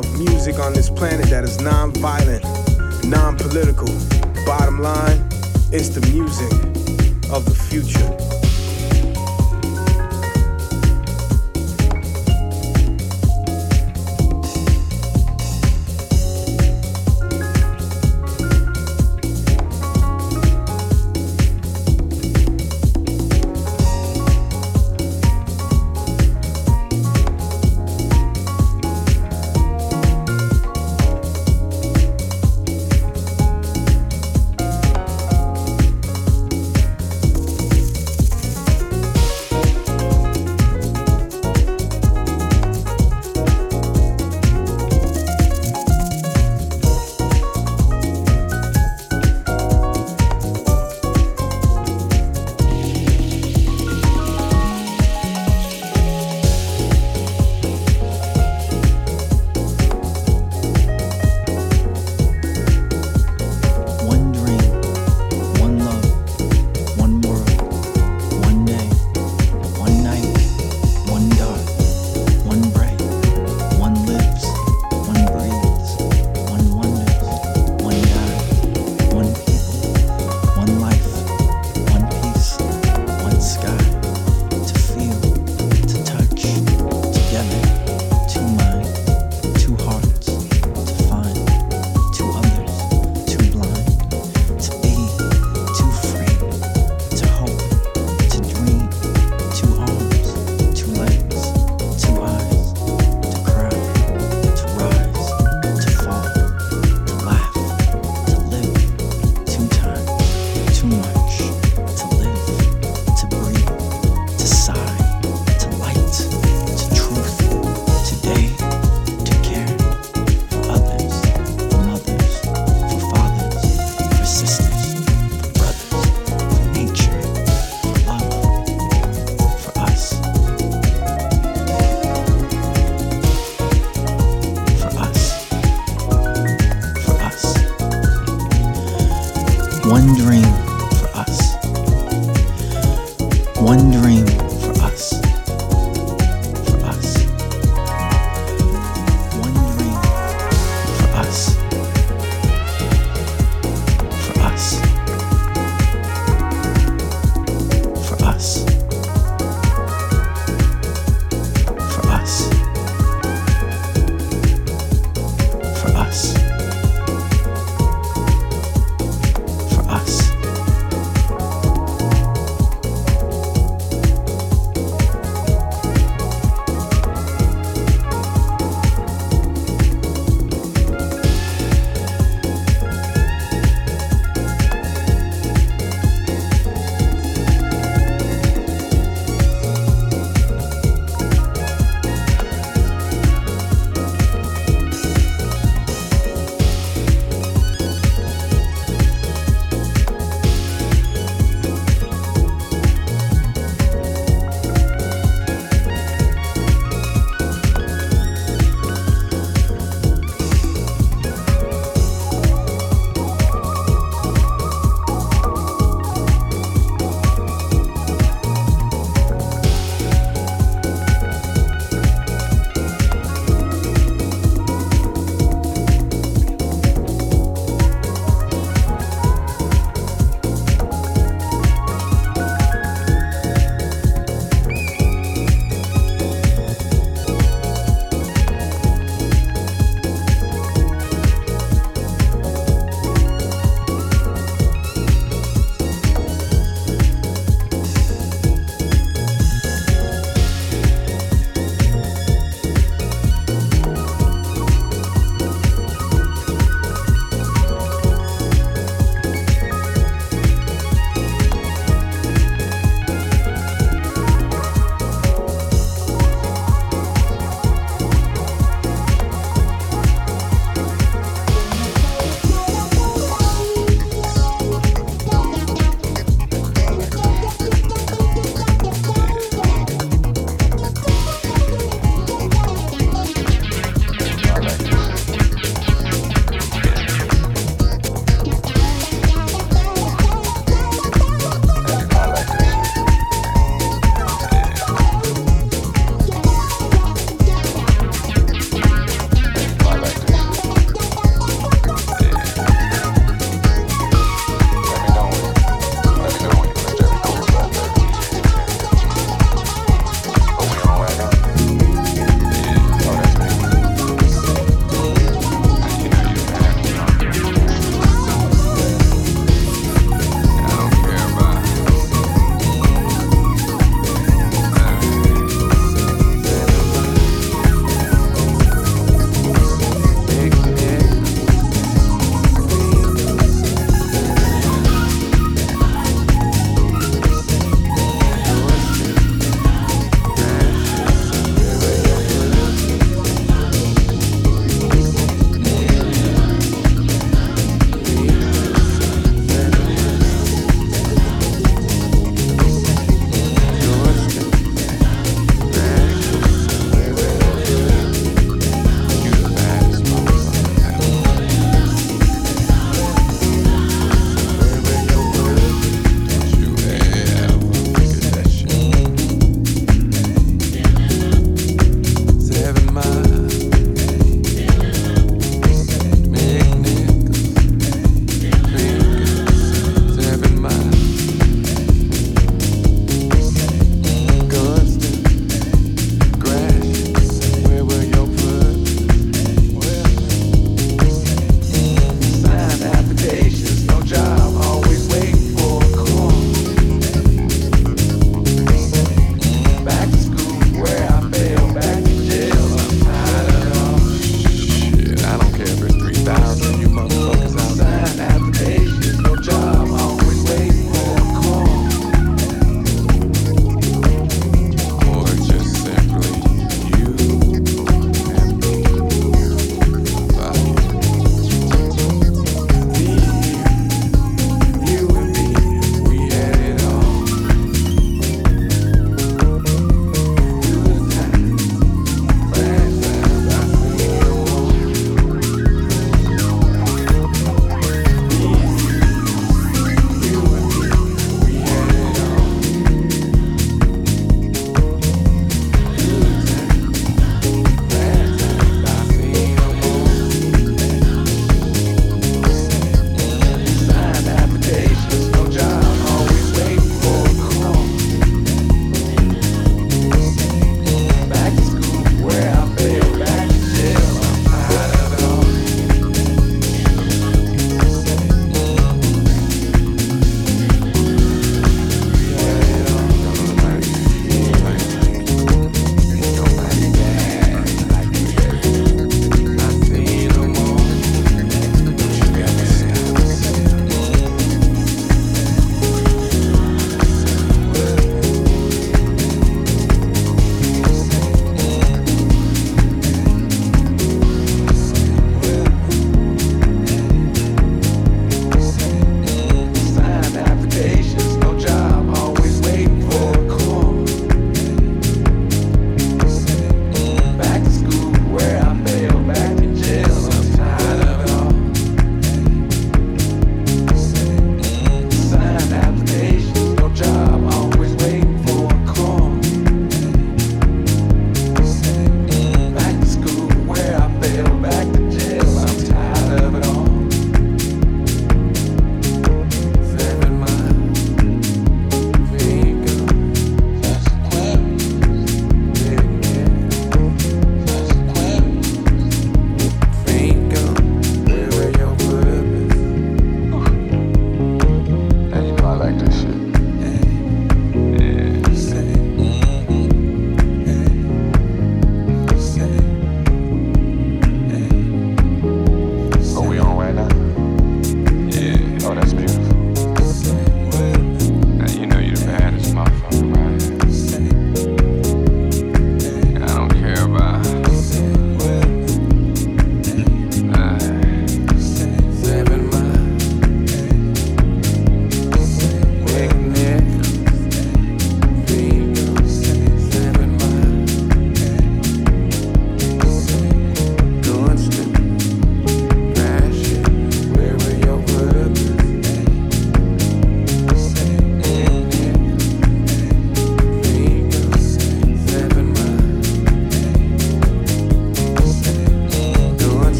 of music on this planet that is non violent, non political. Bottom line, it's the music of the future.